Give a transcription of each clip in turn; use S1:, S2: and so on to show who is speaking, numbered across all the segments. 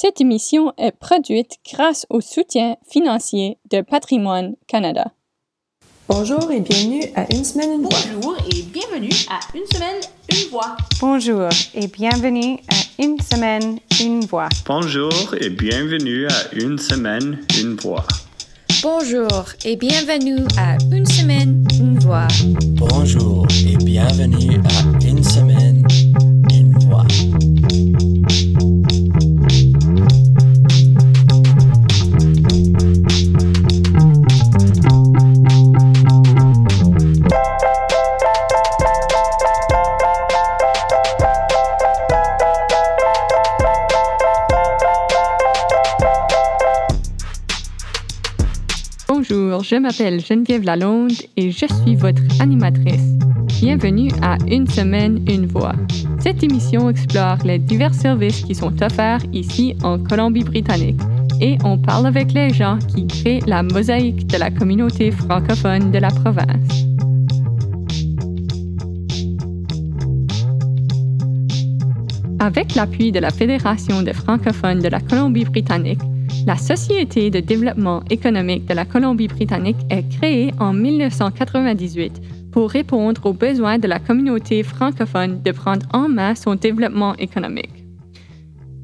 S1: Cette émission est produite grâce au soutien financier de Patrimoine Canada.
S2: Bonjour et bienvenue à Une semaine, une voix.
S3: Bonjour et bienvenue à Une semaine, une voix.
S4: Bonjour et bienvenue à Une semaine, une voix.
S5: Bonjour et bienvenue à Une semaine, une voix.
S6: Bonjour et bienvenue à Une semaine, une voix.
S7: Bonjour et bienvenue à Une semaine,
S1: je m'appelle Geneviève Lalonde et je suis votre animatrice. Bienvenue à Une semaine, une voix. Cette émission explore les divers services qui sont offerts ici en Colombie-Britannique et on parle avec les gens qui créent la mosaïque de la communauté francophone de la province. Avec l'appui de la Fédération des francophones de la Colombie-Britannique, la Société de développement économique de la Colombie-Britannique est créée en 1998 pour répondre aux besoins de la communauté francophone de prendre en main son développement économique.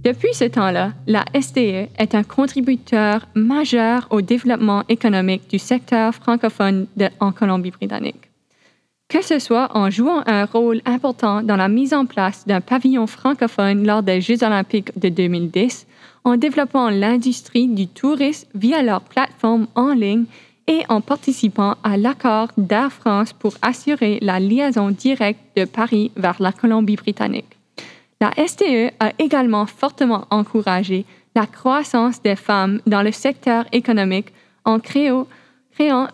S1: Depuis ce temps-là, la SDE est un contributeur majeur au développement économique du secteur francophone en Colombie-Britannique. Que ce soit en jouant un rôle important dans la mise en place d'un pavillon francophone lors des Jeux olympiques de 2010, en développant l'industrie du tourisme via leur plateforme en ligne et en participant à l'accord d'Air France pour assurer la liaison directe de Paris vers la Colombie-Britannique. La STE a également fortement encouragé la croissance des femmes dans le secteur économique en créant,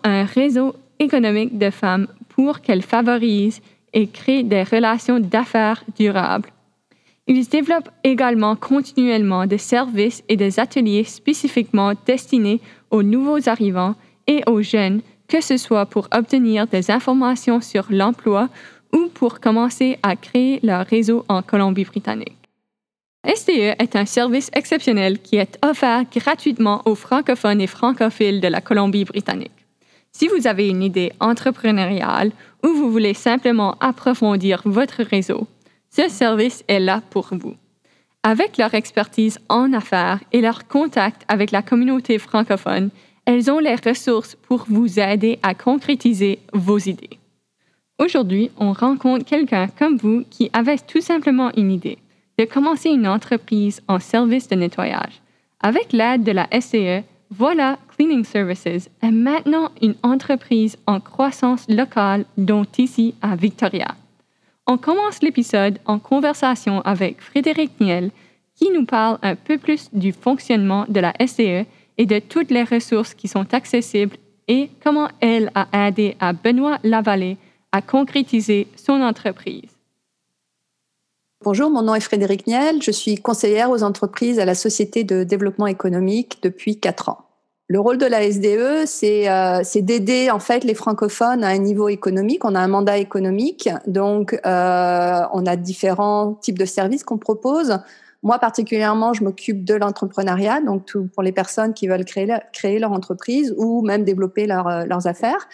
S1: un réseau économique de femmes pour qu'elles favorisent et créent des relations d'affaires durables. Ils développent également continuellement des services et des ateliers spécifiquement destinés aux nouveaux arrivants et aux jeunes, que ce soit pour obtenir des informations sur l'emploi ou pour commencer à créer leur réseau en Colombie-Britannique. STE est un service exceptionnel qui est offert gratuitement aux francophones et francophiles de la Colombie-Britannique. Si vous avez une idée entrepreneuriale ou vous voulez simplement approfondir votre réseau, ce service est là pour vous. Avec leur expertise en affaires et leur contact avec la communauté francophone, elles ont les ressources pour vous aider à concrétiser vos idées. Aujourd'hui, on rencontre quelqu'un comme vous qui avait tout simplement une idée de commencer une entreprise en service de nettoyage. Avec l'aide de la SCE, Voilà Cleaning Services est maintenant une entreprise en croissance locale, dont ici à Victoria. On commence l'épisode en conversation avec Frédéric Niel, qui nous parle un peu plus du fonctionnement de la SCE et de toutes les ressources qui sont accessibles et comment elle a aidé à Benoît Lavallée à concrétiser son entreprise.
S2: Bonjour, mon nom est Frédéric Niel. Je suis conseillère aux entreprises à la Société de développement économique depuis quatre ans. Le rôle de la SDE, c'est euh, c'est d'aider en fait les francophones à un niveau économique. On a un mandat économique, donc euh, on a différents types de services qu'on propose. Moi particulièrement, je m'occupe de l'entrepreneuriat, donc pour les personnes qui veulent créer, leur- entreprise ou même développer euh, leurs affaires.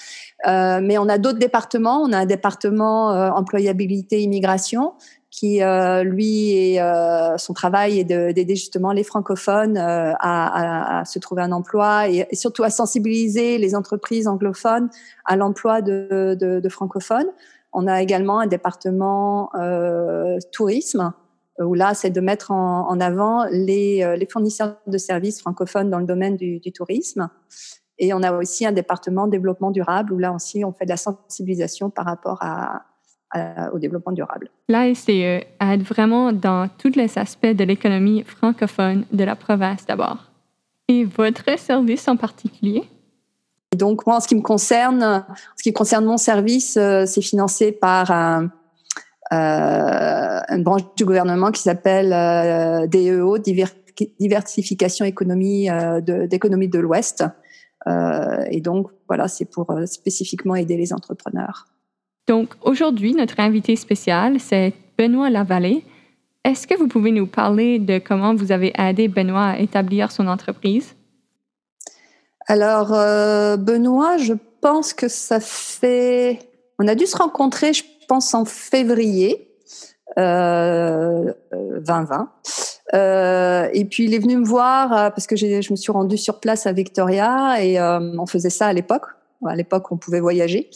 S2: Mais on a d'autres départements. On a un département employabilité immigration qui euh, lui est, euh, son travail est de- d'aider justement les francophones euh, à, à- à se trouver un emploi et, et surtout à sensibiliser les entreprises anglophones à l'emploi de, de- de francophones. On a également un département euh, tourisme où là c'est de mettre en, en avant les, euh, les fournisseurs de services francophones dans le domaine du, du tourisme. Et on a aussi un département développement durable où là aussi on fait de la sensibilisation par rapport à, à- au développement durable.
S1: La SCE aide vraiment dans tous les aspects de l'économie francophone de la province d'abord. Et votre service en particulier?
S2: Et donc moi, en ce qui me concerne, en ce qui concerne mon service, euh, c'est financé par un, euh, une branche du gouvernement qui s'appelle euh, DEO, Diver- Diversification économie de- d'économie de, l'Ouest. Et donc voilà, c'est pour spécifiquement aider les entrepreneurs.
S1: Donc, aujourd'hui, notre invité spécial, c'est Benoît Lavallée. Est-ce que vous pouvez nous parler de comment vous avez aidé Benoît à établir son entreprise?
S2: Alors, euh, Benoît, je pense que ça fait... On a dû se rencontrer, je pense, en février euh, 2020. Euh, et puis il est venu me voir euh, parce que je me suis rendue sur place à Victoria et euh, on faisait ça à l'époque. À l'époque, on pouvait voyager.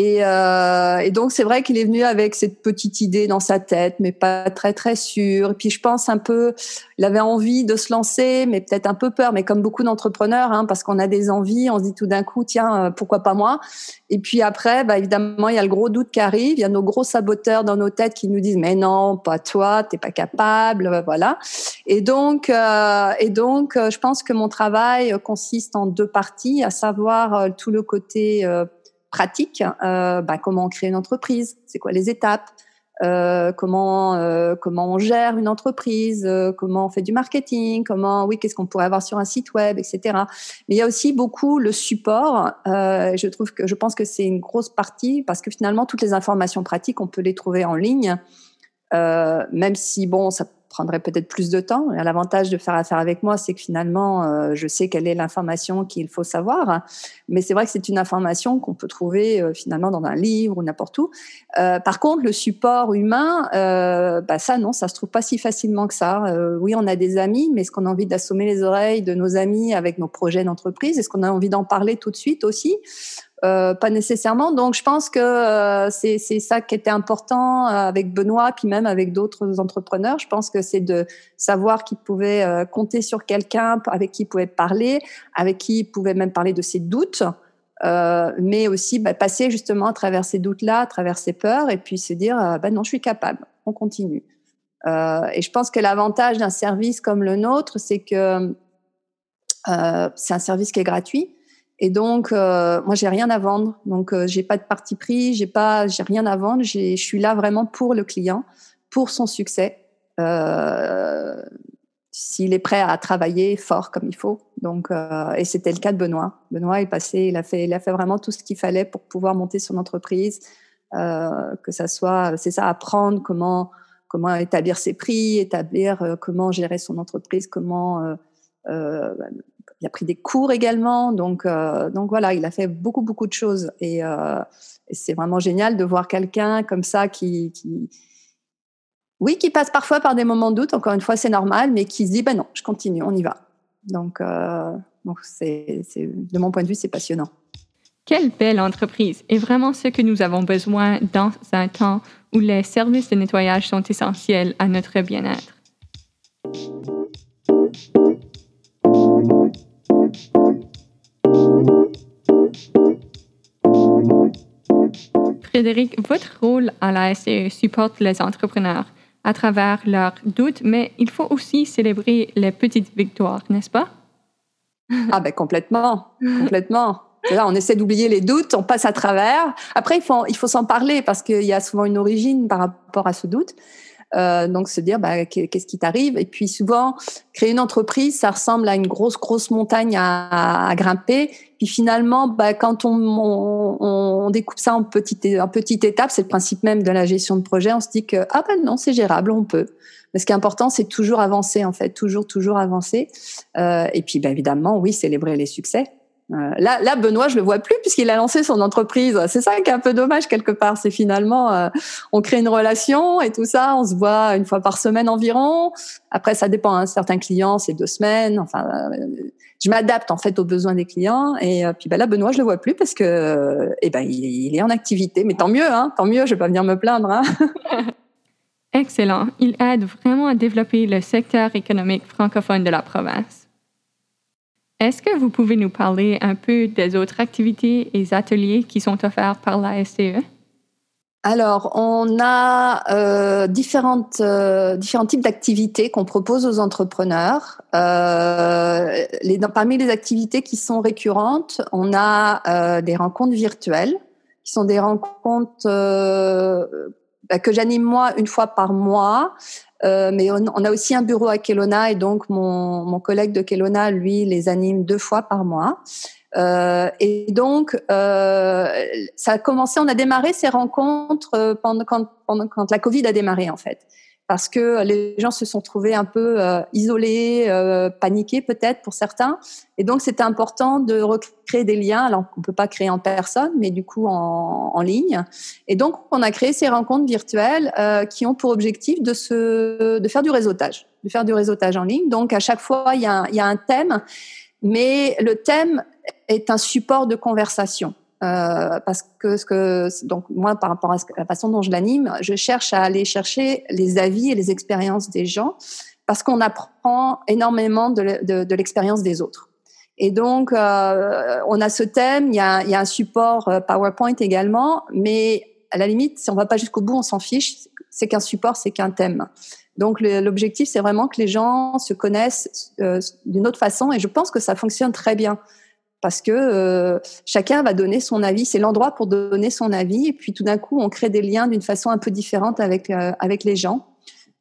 S2: Et, euh, et, donc c'est vrai qu'il est venu avec cette petite idée dans sa tête, mais pas très très sûr. Et puis je pense un peu, il avait envie de se lancer, mais peut-être un peu peur. Mais comme beaucoup d'entrepreneurs, hein, parce qu'on a des envies, on se dit tout d'un coup, tiens, euh, pourquoi pas moi? Et puis après, bah, évidemment, il y a le gros doute qui arrive. Il y a nos gros saboteurs dans nos têtes qui nous disent, mais non, pas toi, t'es pas capable, voilà. Et donc, euh, et donc, euh, je pense que mon travail consiste en deux parties, à savoir euh, tout le côté pratique, euh, bah, comment créer une entreprise, c'est quoi les étapes, euh, comment euh, comment on gère une entreprise, comment on fait du marketing, comment oui qu'est-ce qu'on pourrait avoir sur un site web, etc. Mais il y a aussi beaucoup le support. Je trouve que je pense que c'est une grosse partie parce que finalement toutes les informations pratiques on peut les trouver en ligne, même si bon ça prendrait peut-être plus de temps. L'avantage de faire affaire avec moi, c'est que finalement, euh, je sais quelle est l'information qu'il faut savoir. Mais c'est vrai que c'est une information qu'on peut trouver euh, finalement dans un livre ou n'importe où. Euh, par contre, le support humain, bah ça non, ça se trouve pas si facilement que ça. Oui, on a des amis, mais est-ce qu'on a envie d'assommer les oreilles de nos amis avec nos projets d'entreprise? Est-ce qu'on a envie d'en parler tout de suite aussi? Euh, pas nécessairement. Donc, je pense que euh, c'est ça qui était important euh, avec Benoît, puis même avec d'autres entrepreneurs. Je pense que c'est de savoir qu'il pouvait euh, compter sur quelqu'un avec qui il pouvait parler, avec qui il pouvait même parler de ses doutes, mais aussi bah, passer justement à travers ces doutes-là, à travers ces peurs, et puis se dire, ben non, je suis capable, on continue. et je pense que l'avantage d'un service comme le nôtre, c'est que c'est un service qui est gratuit et donc, euh, moi, j'ai rien à vendre. Donc, euh, j'ai pas de parti pris, j'ai pas, j'ai rien à vendre. Je suis là vraiment pour le client, pour son succès. Euh, S'il est prêt à travailler fort comme il faut. Donc, euh, et c'était le cas de Benoît. Benoît est passé, il a fait, il a fait vraiment tout ce qu'il fallait pour pouvoir monter son entreprise. Euh, que ça soit, c'est ça, apprendre comment comment établir ses prix, établir euh, comment gérer son entreprise, comment il a pris des cours également. Donc, euh, donc voilà, il a fait beaucoup, beaucoup de choses. Et, euh, c'est vraiment génial de voir quelqu'un comme ça qui, qui, oui, qui passe parfois par des moments de doute. Encore une fois, c'est normal, mais qui se dit, ben non, je continue, on y va. Donc, euh, donc c'est, de mon point de vue, c'est passionnant.
S1: Quelle belle entreprise et vraiment ce que nous avons besoin dans un temps où les services de nettoyage sont essentiels à notre bien-être. Frédéric, votre rôle à la SCE supporte les entrepreneurs à travers leurs doutes, mais il faut aussi célébrer les petites victoires, n'est-ce pas?
S2: Ah ben complètement, complètement. Là, on essaie d'oublier les doutes, on passe à travers. Après, il faut, il faut s'en parler parce qu'il y a souvent une origine par rapport à ce doute. Euh, donc se dire bah, qu'est-ce qui t'arrive? Et puis souvent créer une entreprise ça ressemble à une grosse grosse montagne à, à grimper. Puis finalement bah, quand on, on, on, découpe ça en petites en petites étapes c'est le principe même de la gestion de projet on se dit que ah ben non c'est gérable on peut. Mais ce qui est important c'est toujours avancer en fait. Toujours toujours avancer. Euh, et puis bah, évidemment oui célébrer les succès euh, là, là, Benoît, je le vois plus puisqu'il a lancé son entreprise. C'est ça qui est un peu dommage quelque part. C'est finalement, euh, on crée une relation et tout ça. On se voit une fois par semaine environ. Après, ça dépend. Hein, certains clients, c'est deux semaines. Enfin, euh, je m'adapte en fait aux besoins des clients. Et puis, ben là, Benoît, je le vois plus parce que, eh ben, il, est en activité. Mais tant mieux, hein, tant mieux. Je vais pas venir me plaindre. Hein.
S1: Excellent. Il aide vraiment à développer le secteur économique francophone de la province. Est-ce que vous pouvez nous parler un peu des autres activités et ateliers qui sont offerts par la SCE?
S2: Alors, on a euh, différentes, euh, différents types d'activités qu'on propose aux entrepreneurs. Euh, parmi les activités qui sont récurrentes, on a euh, des rencontres virtuelles, qui sont des rencontres euh, bah, que j'anime moi une fois par mois, euh, mais on, on, a aussi un bureau à Kelowna et donc mon, mon, collègue de Kelowna, lui, les anime deux fois par mois. Euh, et donc, euh, ça a commencé, on a démarré ces rencontres euh, pendant quand, pendant quand la Covid a démarré en fait. Parce que les gens se sont trouvés un peu euh, isolés, euh, paniqués peut-être pour certains. Et donc, c'était important de recréer des liens. Alors, on peut pas créer en personne, mais du coup en, en ligne. Et donc, on a créé ces rencontres virtuelles euh, qui ont pour objectif de, se, de faire du réseautage, de faire du réseautage en ligne. Donc, à chaque fois, il y y a un thème, mais le thème est un support de conversation. Euh, parce que ce que donc moi par rapport à la façon dont je l'anime, je cherche à aller chercher les avis et les expériences des gens parce qu'on apprend énormément de, de, l'expérience des autres. Et donc euh, on a ce thème, il y a, il y a un support euh, PowerPoint également, mais à la limite si on va pas jusqu'au bout, on s'en fiche. C'est qu'un support, c'est qu'un thème. Donc l'objectif, c'est vraiment que les gens se connaissent euh, d'une autre façon, et je pense que ça fonctionne très bien parce que euh, chacun va donner son avis. C'est l'endroit pour donner son avis. Et puis tout d'un coup, on crée des liens d'une façon un peu différente avec euh, avec les gens.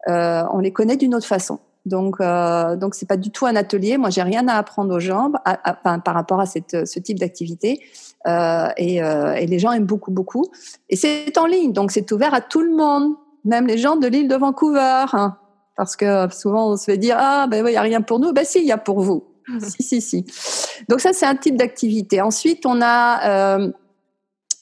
S2: Euh, on les connaît d'une autre façon. Donc euh, donc c'est pas du tout un atelier. Moi, j'ai rien à apprendre aux gens à, par rapport à cette, ce type d'activité. Euh, et, euh, et les gens aiment beaucoup beaucoup. Et c'est en ligne, donc c'est ouvert à tout le monde, même les gens de l'île de Vancouver. Hein. parce que souvent on se fait dire ah ben il y a rien pour nous. Ben si, il y a pour vous. si, si, si. Donc ça, c'est un type d'activité. Ensuite, on a, euh,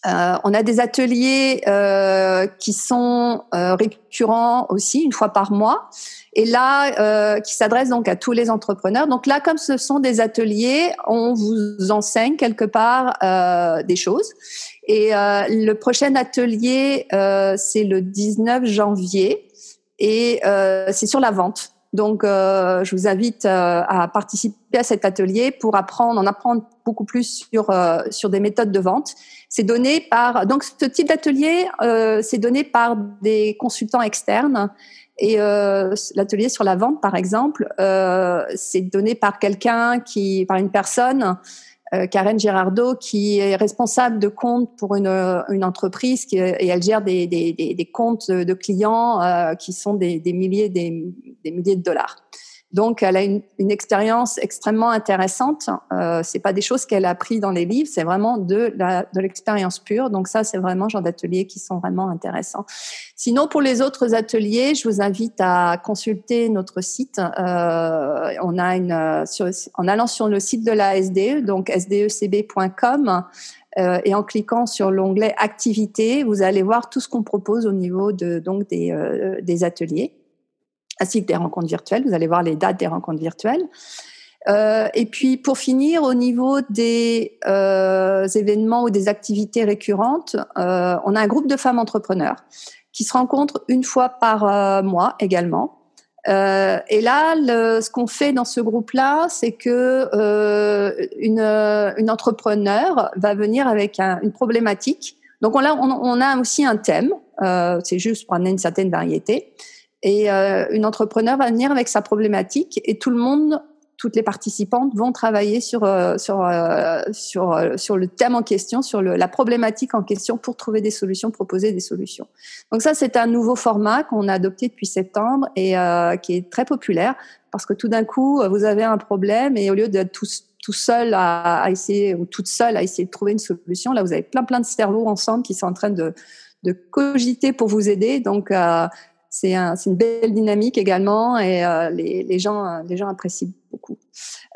S2: euh, on a des ateliers euh, qui sont euh, récurrents aussi, une fois par mois. Et là, euh, qui s'adressent donc à tous les entrepreneurs. Donc là, comme ce sont des ateliers, on vous enseigne quelque part euh, des choses. Et le prochain atelier, c'est le 19 janvier. Et c'est sur la vente. Donc, euh, je vous invite euh, à participer à cet atelier pour apprendre, en apprendre beaucoup plus sur euh, sur des méthodes de vente. C'est donné par donc ce type d'atelier, euh, c'est donné par des consultants externes. Et l'atelier sur la vente, par exemple, c'est donné par quelqu'un qui, par une personne euh, Karen Girardot, qui est responsable de compte pour une, une entreprise qui, et elle gère des, comptes de clients euh, qui sont des milliers, des, milliers de dollars. Donc, elle a une, une expérience extrêmement intéressante. Euh, c'est pas des choses qu'elle a appris dans les livres, c'est vraiment de, l'expérience pure. Donc ça, c'est vraiment genre d'ateliers qui sont vraiment intéressants. Sinon, pour les autres ateliers, je vous invite à consulter notre site. Euh, on a une, sur, en allant sur le site de la SDE, donc sdecb.com, euh, et en cliquant sur l'onglet activités, vous allez voir tout ce qu'on propose au niveau donc des, euh, des ateliers ainsi que des rencontres virtuelles. Vous allez voir les dates des rencontres virtuelles. Euh, et puis pour finir, au niveau des euh, événements ou des activités récurrentes, euh, on a un groupe de femmes entrepreneurs qui se rencontrent une fois par mois également. Et là, ce qu'on fait dans ce groupe-là, c'est que une, une, entrepreneur va venir avec un, une problématique. Donc on a, on, on a aussi un thème. c'est juste pour amener une certaine variété. Et euh, une entrepreneur va venir avec sa problématique et tout le monde, toutes les participantes vont travailler sur euh, sur euh, sur euh, sur le thème en question, sur le, la problématique en question pour trouver des solutions, proposer des solutions. Donc ça, c'est un nouveau format qu'on a adopté depuis septembre et euh, qui est très populaire parce que tout d'un coup, vous avez un problème et au lieu d'être tout, tout seul à, à, essayer ou toute seule à essayer de trouver une solution, là, vous avez plein plein de cerveaux ensemble qui sont en train de de cogiter pour vous aider. Donc euh, c'est un, une belle dynamique également et euh, les, gens, les gens apprécient beaucoup.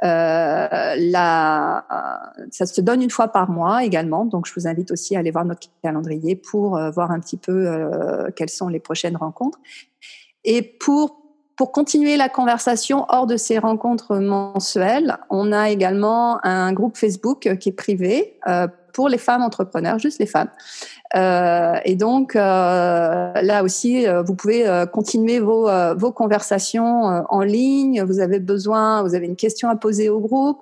S2: Euh, ça se donne une fois par mois également, donc je vous invite aussi à aller voir notre calendrier pour euh, voir un petit peu euh, quelles sont les prochaines rencontres. Et pour pour continuer la conversation hors de ces rencontres mensuelles, on a également un groupe Facebook qui est privé euh, pour les femmes entrepreneurs, juste les femmes, euh, et donc euh, là aussi, euh, vous pouvez continuer vos, vos conversations en ligne. Vous avez besoin, vous avez une question à poser au groupe.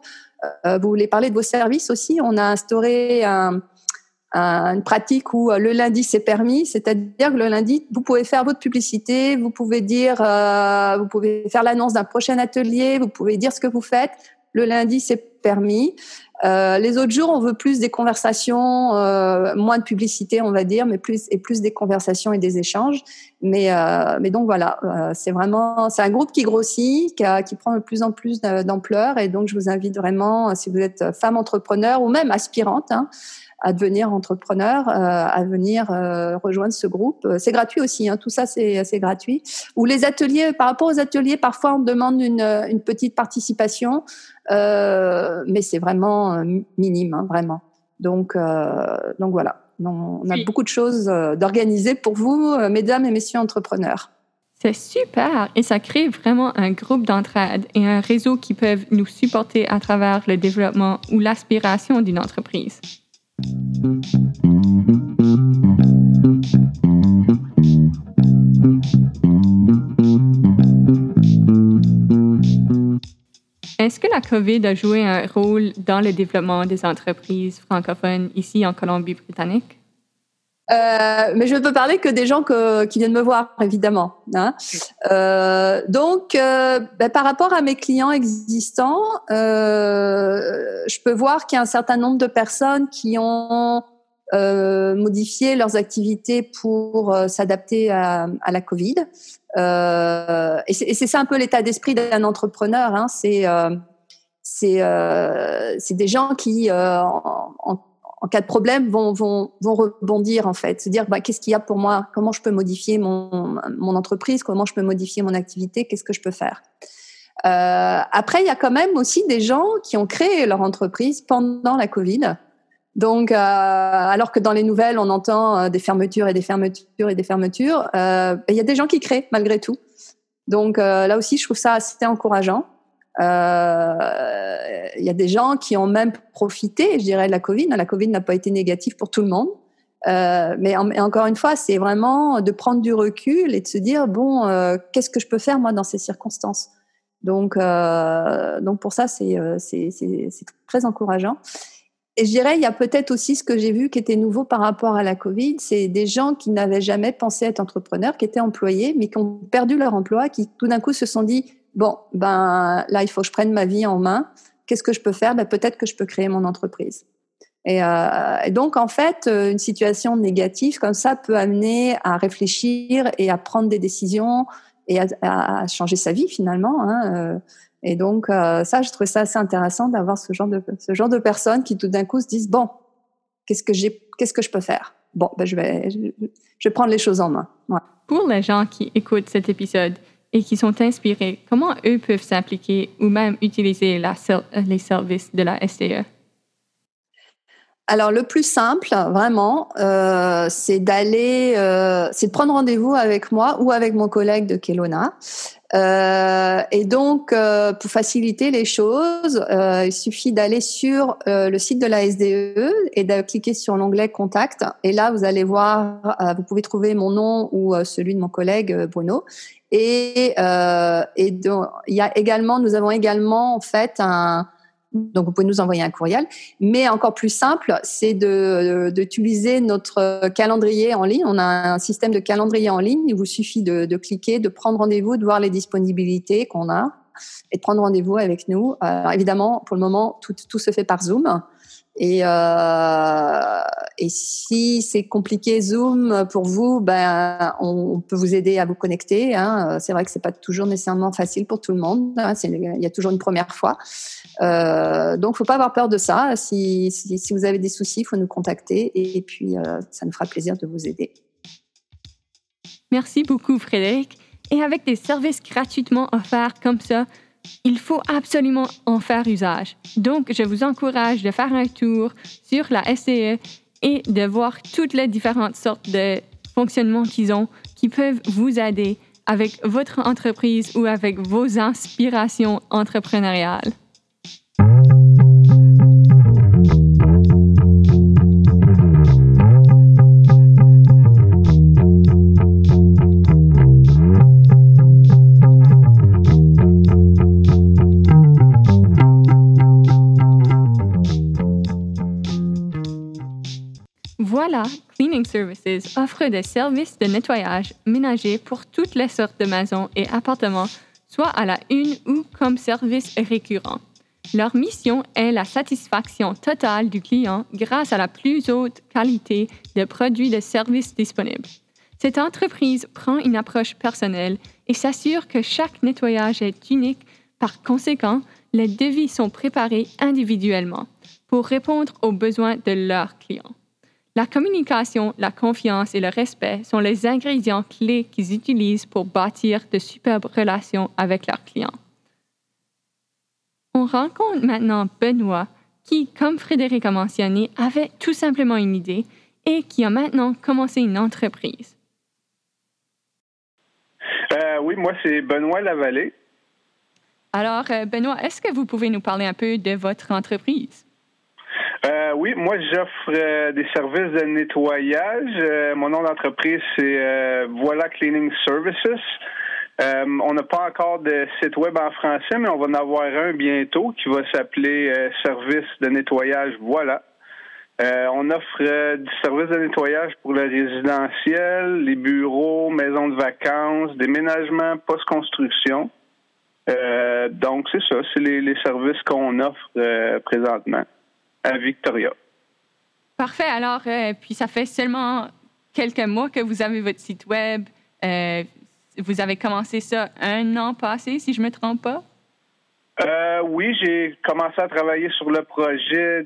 S2: vous voulez parler de vos services aussi. On a instauré un, un, une pratique où le lundi c'est permis, c'est-à-dire que le lundi vous pouvez faire votre publicité, vous pouvez dire, vous pouvez faire l'annonce d'un prochain atelier, vous pouvez dire ce que vous faites. Le lundi c'est permis. Euh, les autres jours, on veut plus des conversations, euh, moins de publicité, on va dire, mais plus et plus des conversations et des échanges. Mais, euh, mais donc voilà, c'est vraiment, c'est un groupe qui grossit, qui prend de plus en plus d'ampleur. Et donc, je vous invite vraiment, si vous êtes femme entrepreneur ou même aspirante, hein, à devenir entrepreneur, euh, à venir euh, rejoindre ce groupe. C'est gratuit aussi, hein, tout ça c'est gratuit. Ou les ateliers, par rapport aux ateliers, parfois on demande une, une petite participation, euh, mais c'est vraiment euh, minime, hein, vraiment. Donc, euh, donc voilà, on a beaucoup de choses d'organiser pour vous, mesdames et messieurs entrepreneurs.
S1: C'est super et ça crée vraiment un groupe d'entraide et un réseau qui peuvent nous supporter à travers le développement ou l'aspiration d'une entreprise. Est-ce que la COVID a joué un rôle dans le développement des entreprises francophones ici en Colombie-Britannique?
S2: Euh, mais je ne peux parler que des gens que, qui viennent me voir, évidemment. Hein. Euh, donc, euh, ben, par rapport à mes clients existants, euh, je peux voir qu'il y a un certain nombre de personnes qui ont euh, modifié leurs activités pour s'adapter à, à, la Covid. et c'est ça un peu l'état d'esprit d'un entrepreneur. Hein. C'est c'est des gens qui, en, en en cas de problème, vont, vont, rebondir en fait, se dire bah, qu'est-ce qu'il y a pour moi, comment je peux modifier mon, mon entreprise, comment je peux modifier mon activité, qu'est-ce que je peux faire? Euh, après, il y a quand même aussi des gens qui ont créé leur entreprise pendant la Covid. Donc, euh, alors que dans les nouvelles, on entend euh, des fermetures et des fermetures et des fermetures, euh, il y a des gens qui créent malgré tout. Donc euh, là aussi, je trouve ça assez encourageant. Euh, il y a des gens qui ont même profité, je dirais, de la Covid. La Covid n'a pas été négative pour tout le monde. Euh, mais, encore une fois, c'est vraiment de prendre du recul et de se dire bon, euh, qu'est-ce que je peux faire moi dans ces circonstances? Donc, euh, donc pour ça, euh, c'est très encourageant. Et je dirais, il y a peut-être aussi ce que j'ai vu qui était nouveau par rapport à la Covid, c'est des gens qui n'avaient jamais pensé être entrepreneurs, qui étaient employés, mais qui ont perdu leur emploi, qui tout d'un coup se sont dit bon, ben là, il faut que je prenne ma vie en main. Qu'est-ce que je peux faire? Ben, Peut-être que je peux créer mon entreprise. Et, euh, donc, en fait, euh, une situation négative comme ça peut amener à réfléchir et à prendre des décisions et à, changer sa vie finalement. Hein. Euh. Et donc, ça, je trouve ça assez intéressant d'avoir ce genre de ce genre de personnes qui tout d'un coup se disent bon, qu'est-ce que j'ai, qu'est-ce que je peux faire? Bon, ben je vais, je, vais prendre les choses en main.
S1: Pour les gens qui écoutent cet épisode, et qui sont inspirés, comment eux peuvent s'impliquer ou même utiliser les services de la SDE?
S2: Alors le plus simple, vraiment, euh, c'est d'aller, euh, c'est de prendre rendez-vous avec moi ou avec mon collègue de Kelowna. Euh, et donc, euh, pour faciliter les choses, il suffit d'aller sur le site de la SDE et de cliquer sur l'onglet Contact. Et là, vous allez voir, vous pouvez trouver mon nom ou celui de mon collègue Bruno. Et, et donc, il y a également, nous avons également en fait un donc, vous pouvez nous envoyer un courriel. Mais encore plus simple, c'est d'utiliser notre calendrier en ligne. On a un système de calendrier en ligne. Il vous suffit de, de cliquer, de prendre rendez-vous, de voir les disponibilités qu'on a et de prendre rendez-vous avec nous. Alors, évidemment, pour le moment, tout, tout se fait par Zoom. Et, euh, et si c'est compliqué Zoom pour vous, ben on, peut vous aider à vous connecter. Hein. C'est vrai que c'est pas toujours nécessairement facile pour tout le monde. Hein. Il y a toujours une première fois. Euh, donc, faut pas avoir peur de ça. Si, si, vous avez des soucis, il faut nous contacter et, puis euh, ça nous fera plaisir de vous aider.
S1: Merci beaucoup, Frédéric. Et avec des services gratuitement offerts comme ça, il faut absolument en faire usage. Donc, je vous encourage de faire un tour sur la SCE et de voir toutes les différentes sortes de fonctionnements qu'ils ont qui peuvent vous aider avec votre entreprise ou avec vos inspirations entrepreneuriales. Voilà, Cleaning Services offre des services de nettoyage ménager pour toutes les sortes de maisons et appartements, soit à la une ou comme service récurrent. Leur mission est la satisfaction totale du client grâce à la plus haute qualité de produits et de services disponibles. Cette entreprise prend une approche personnelle et s'assure que chaque nettoyage est unique. Par conséquent, les devis sont préparés individuellement pour répondre aux besoins de leurs clients. La communication, la confiance et le respect sont les ingrédients clés qu'ils utilisent pour bâtir de superbes relations avec leurs clients. On rencontre maintenant Benoît, qui, comme Frédéric a mentionné, avait tout simplement une idée et qui a maintenant commencé une entreprise.
S8: Euh, oui, moi, c'est Benoît Lavallée.
S1: Alors, euh, Benoît, est-ce que vous pouvez nous parler un peu de votre entreprise?
S8: Euh, oui, moi j'offre euh, des services de nettoyage. Euh, mon nom d'entreprise c'est Voilà Cleaning Services. on n'a pas encore de site web en français, mais on va en avoir un bientôt qui va s'appeler Service de nettoyage Voilà. on offre du service de nettoyage pour le résidentiel, les bureaux, maisons de vacances, déménagement, post-construction. donc c'est ça, c'est les, les services qu'on offre présentement à Victoria.
S1: Parfait. Alors, euh, puis ça fait seulement quelques mois que vous avez votre site web. Euh, vous avez commencé ça un an passé, si je ne me trompe pas?
S8: Euh, oui, j'ai commencé à travailler sur le projet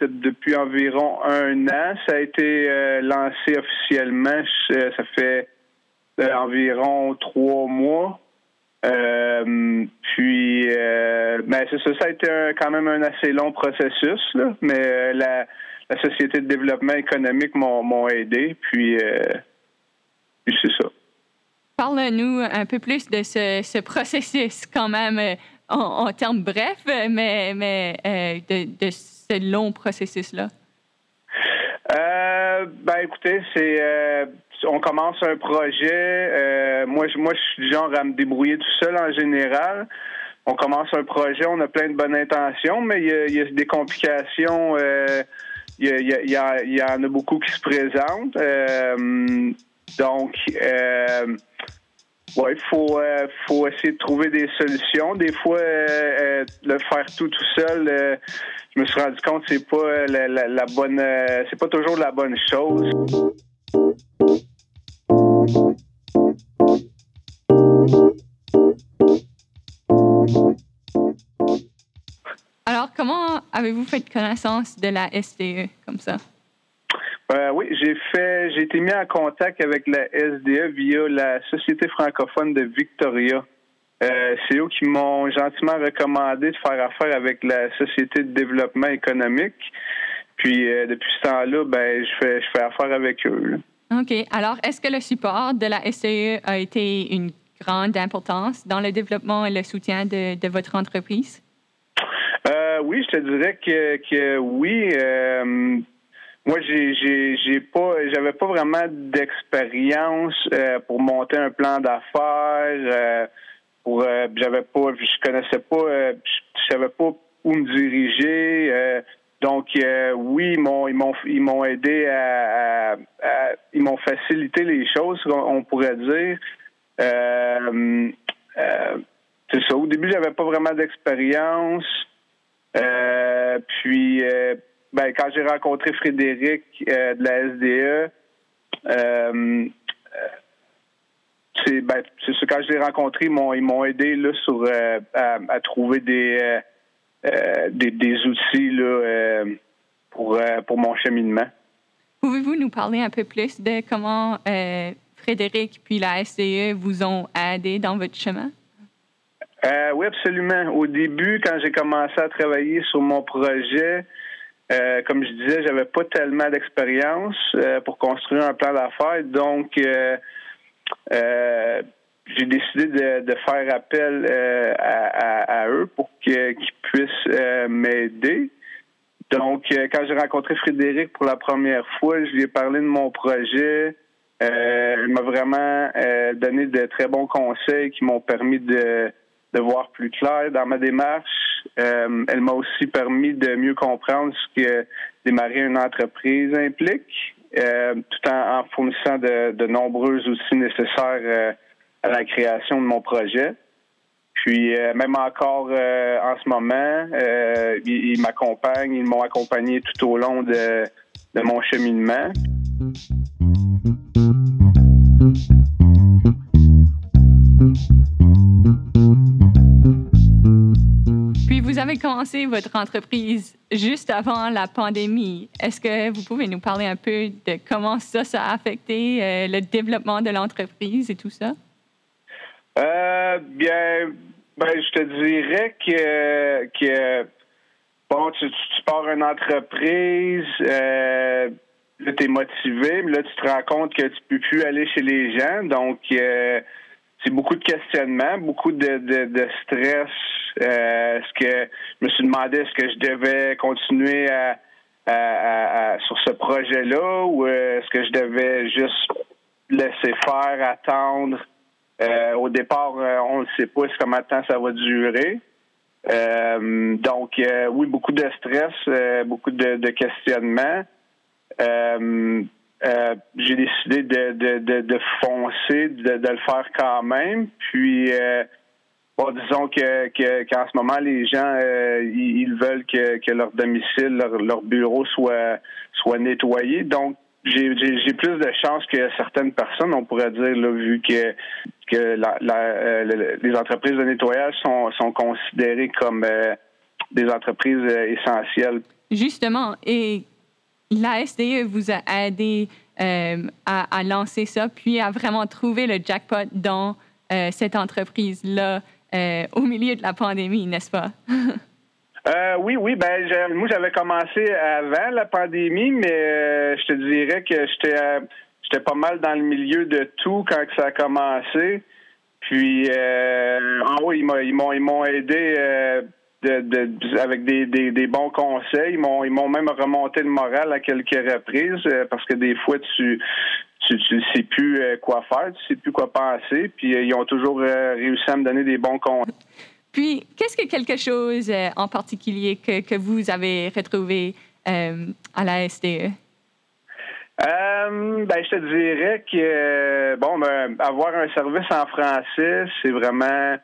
S8: depuis environ un an. Ça a été lancé officiellement, ça fait environ trois mois. Puis, ben, c'est ça, ça a été quand même un assez long processus, là, mais euh, la, la Société de développement économique m'ont aidé, puis, puis c'est ça.
S1: Parle-nous un peu plus de ce, ce processus, quand même, en, en termes brefs, mais, mais de, de, ce long processus-là.
S8: ben, écoutez, c'est on commence un projet. Euh, moi, je, moi, je suis du genre à me débrouiller tout seul en général. On commence un projet, on a plein de bonnes intentions, mais il y a, des complications. Euh, il, y en a beaucoup qui se présentent. Euh, donc, ouais, il faut, faut essayer de trouver des solutions. Des fois, le faire tout tout seul, je me suis rendu compte que c'est pas la bonne, c'est pas toujours la bonne chose.
S1: Comment avez-vous fait connaissance de la SDE comme ça?
S8: Euh, oui, j'ai fait, j'ai été mis en contact avec la SDE via la Société francophone de Victoria. Euh, c'est eux qui m'ont gentiment recommandé de faire affaire avec la Société de développement économique. Puis euh, depuis ce temps-là, ben je fais, je fais affaire avec eux.
S1: OK. Alors, est-ce que le support de la SDE a été une grande importance dans le développement et le soutien de, de votre entreprise?
S8: Euh, oui, je te dirais que, que oui. Euh, moi, j'ai, j'ai, pas, j'avais pas vraiment d'expérience euh, pour monter un plan d'affaires. pour, j'avais pas, je connaissais pas, je savais pas où me diriger. donc, oui, ils m'ont, ils m'ont, ils m'ont aidé à, ils m'ont facilité les choses, on, pourrait dire. c'est ça. Au début, j'avais pas vraiment d'expérience. Euh, puis, euh, ben, quand j'ai rencontré Frédéric euh, de la SDE, c'est ben, c'est quand je l'ai rencontré, ils m'ont ils m'ont aidé là sur à, trouver des, des, des outils là pour pour mon cheminement.
S1: Pouvez-vous nous parler un peu plus de comment Frédéric puis la SDE vous ont aidé dans votre chemin?
S8: Euh, oui, absolument. Au début, quand j'ai commencé à travailler sur mon projet, euh, comme je disais, j'avais pas tellement d'expérience euh, pour construire un plan d'affaires, donc euh, j'ai décidé de, de, faire appel à, à, eux pour qu'ils puissent m'aider. Donc, quand j'ai rencontré Frédéric pour la première fois, je lui ai parlé de mon projet. il m'a vraiment donné de très bons conseils qui m'ont permis de de voir plus clair dans ma démarche. Euh, elle m'a aussi permis de mieux comprendre ce que démarrer une entreprise implique, euh, tout en, fournissant de, nombreux outils nécessaires euh, à la création de mon projet. Puis même encore en ce moment, ils, ils m'accompagnent, ils m'ont accompagné tout au long de, de mon cheminement.
S1: Vous avez commencé votre entreprise juste avant la pandémie. Est-ce que vous pouvez nous parler un peu de comment ça, a affecté euh, le développement de l'entreprise et tout ça?
S8: Euh, bien, ben, je te dirais que, que bon, tu, pars une entreprise, euh, tu es motivé, mais là, tu te rends compte que tu peux plus aller chez les gens. Donc, euh, c'est beaucoup de questionnements, beaucoup de, de, stress. Euh, ce que je me suis demandé est-ce que je devais continuer à, sur ce projet-là ou est-ce que je devais juste laisser faire, attendre? Euh, au départ, on ne sait pas comment de temps ça va durer. donc, oui, beaucoup de stress, beaucoup de, de questionnements. Euh, euh, j'ai décidé de, de, de, foncer, de, de, le faire quand même. Puis, euh, disons que, qu'en ce moment, les gens, ils, veulent que, que leur domicile, leur, bureau soit, soit nettoyé. Donc, j'ai, j'ai, plus de chance que certaines personnes, on pourrait dire, vu que, que la, les entreprises de nettoyage sont, sont considérées comme des entreprises essentielles.
S1: Justement, et la SDE vous a aidé euh, à, lancer ça, puis à vraiment trouver le jackpot dans euh, cette entreprise-là euh, au milieu de la pandémie, n'est-ce pas?
S8: oui, oui. Ben, moi, j'avais commencé avant la pandémie, mais je te dirais que j'étais, j'étais pas mal dans le milieu de tout quand ça a commencé. Puis, en haut, ils m'ont, ils m'ont aidé de, avec des, des, bons conseils. Ils m'ont, ils m'ont même remonté le moral à quelques reprises euh, parce que des fois, tu tu ne sais plus euh, quoi faire, tu sais plus quoi penser. Puis euh, ils ont toujours réussi à me donner des bons conseils.
S1: Puis, qu'est-ce que quelque chose en particulier que, que vous avez retrouvé à la SDE?
S8: ben, je te dirais que bon, ben, avoir un service en français, c'est vraiment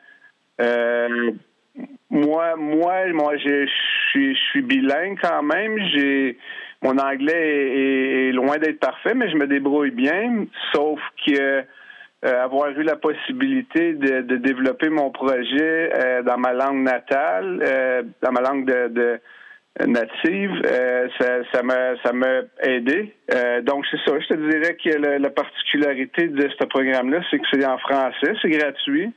S8: moi, moi, moi, je suis, je suis bilingue quand même. J'ai mon anglais est, loin d'être parfait, mais je me débrouille bien. Sauf que euh, avoir eu la possibilité de, développer mon projet euh, dans ma langue natale, euh, dans ma langue de, native, ça, ça m'a ça m'a aidé. donc c'est ça. Je te dirais que la particularité de ce programme-là, c'est que c'est en français, c'est gratuit.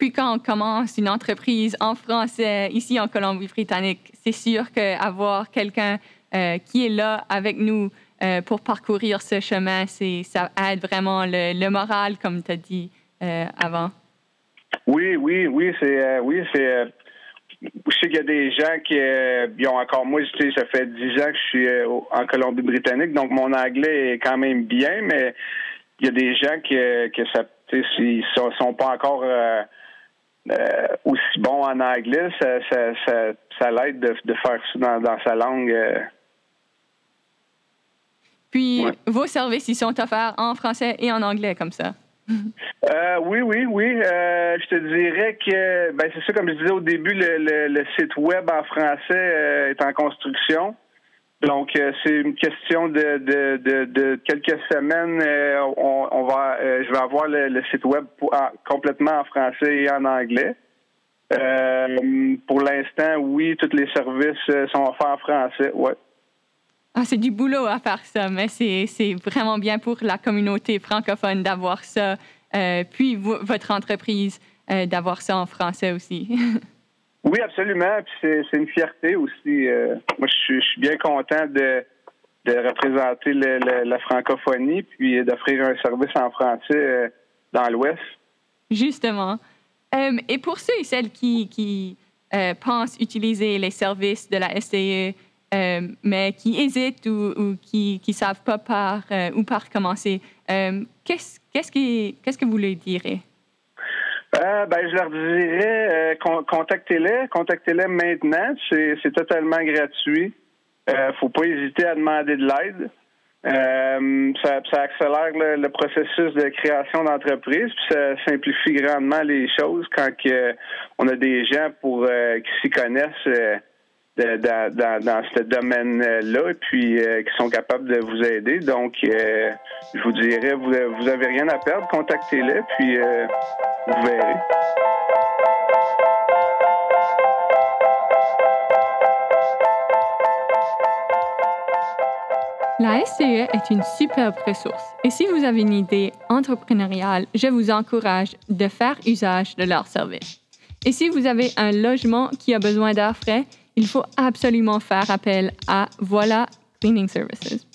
S1: Puis quand on commence une entreprise en français ici en Colombie-Britannique, c'est sûr qu'avoir quelqu'un euh, qui est là avec nous euh, pour parcourir ce chemin, ça aide vraiment le, moral, comme tu as dit euh, avant.
S8: Oui, oui, oui, c'est, oui, c'est. je sais qu'il y a des gens qui ont encore moi, je sais, ça fait dix ans que je suis en Colombie-Britannique, donc mon anglais est quand même bien, mais il y a des gens qui, que ça, sont, pas encore aussi bon en anglais, ça, ça, ça, ça l'aide de, de, faire ça dans, dans sa langue. Euh.
S1: Puis, vos services, ils sont offerts en français et en anglais, comme ça?
S8: Euh, oui, oui, oui. je te dirais que, ben, c'est ça, comme je disais au début, le, le, le site web en français est en construction. Donc, euh, c'est une question de, de, de, quelques semaines. Euh, on, va, euh, je vais avoir le, site web complètement en français et en anglais. pour l'instant, oui, tous les services sont offerts en français. Ouais.
S1: Ah, c'est du boulot à faire ça, mais c'est vraiment bien pour la communauté francophone d'avoir ça. puis votre entreprise d'avoir ça en français aussi.
S8: Oui, absolument. C'est une fierté aussi. Euh, moi, je suis, bien content de, représenter la francophonie puis d'offrir un service en français euh, dans l'Ouest.
S1: Justement. Euh, et pour ceux et celles qui, pensent utiliser les services de la SDE, mais qui hésitent ou, qui ne savent pas par où par commencer, qu'est-ce qu'est-ce que vous leur direz?
S8: Euh, ben, je leur dirais euh, contactez-les, contactez-les maintenant. C'est, totalement gratuit. Euh, faut pas hésiter à demander de l'aide. Euh, ça, accélère le, processus de création d'entreprise, puis ça simplifie grandement les choses quand on a des gens pour euh, qui s'y connaissent euh, dans, dans, dans, ce domaine-là, puis qui sont capables de vous aider. Donc, je vous dirais, vous, vous avez rien à perdre, contactez-les, puis vous
S1: La SCE est une superbe ressource et si vous avez une idée entrepreneuriale, je vous encourage de faire usage de leur service. Et si vous avez un logement qui a besoin d'air frais, il faut absolument faire appel à Voilà Cleaning Services.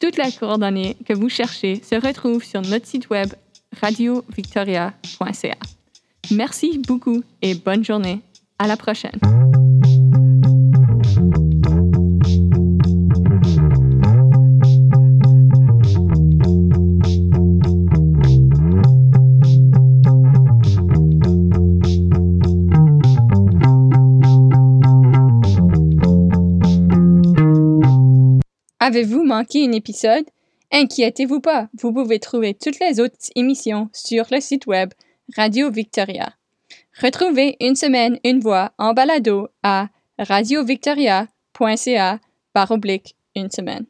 S1: Toutes les coordonnées que vous cherchez se retrouvent sur notre site web radiovictoria.ca. Merci beaucoup et bonne journée. À la prochaine. Avez-vous manqué un épisode? Inquiétez-vous pas, vous pouvez trouver toutes les autres émissions sur le site web Radio Victoria. Retrouvez une semaine une voix en balado à radiovictoria.ca par oblique une semaine.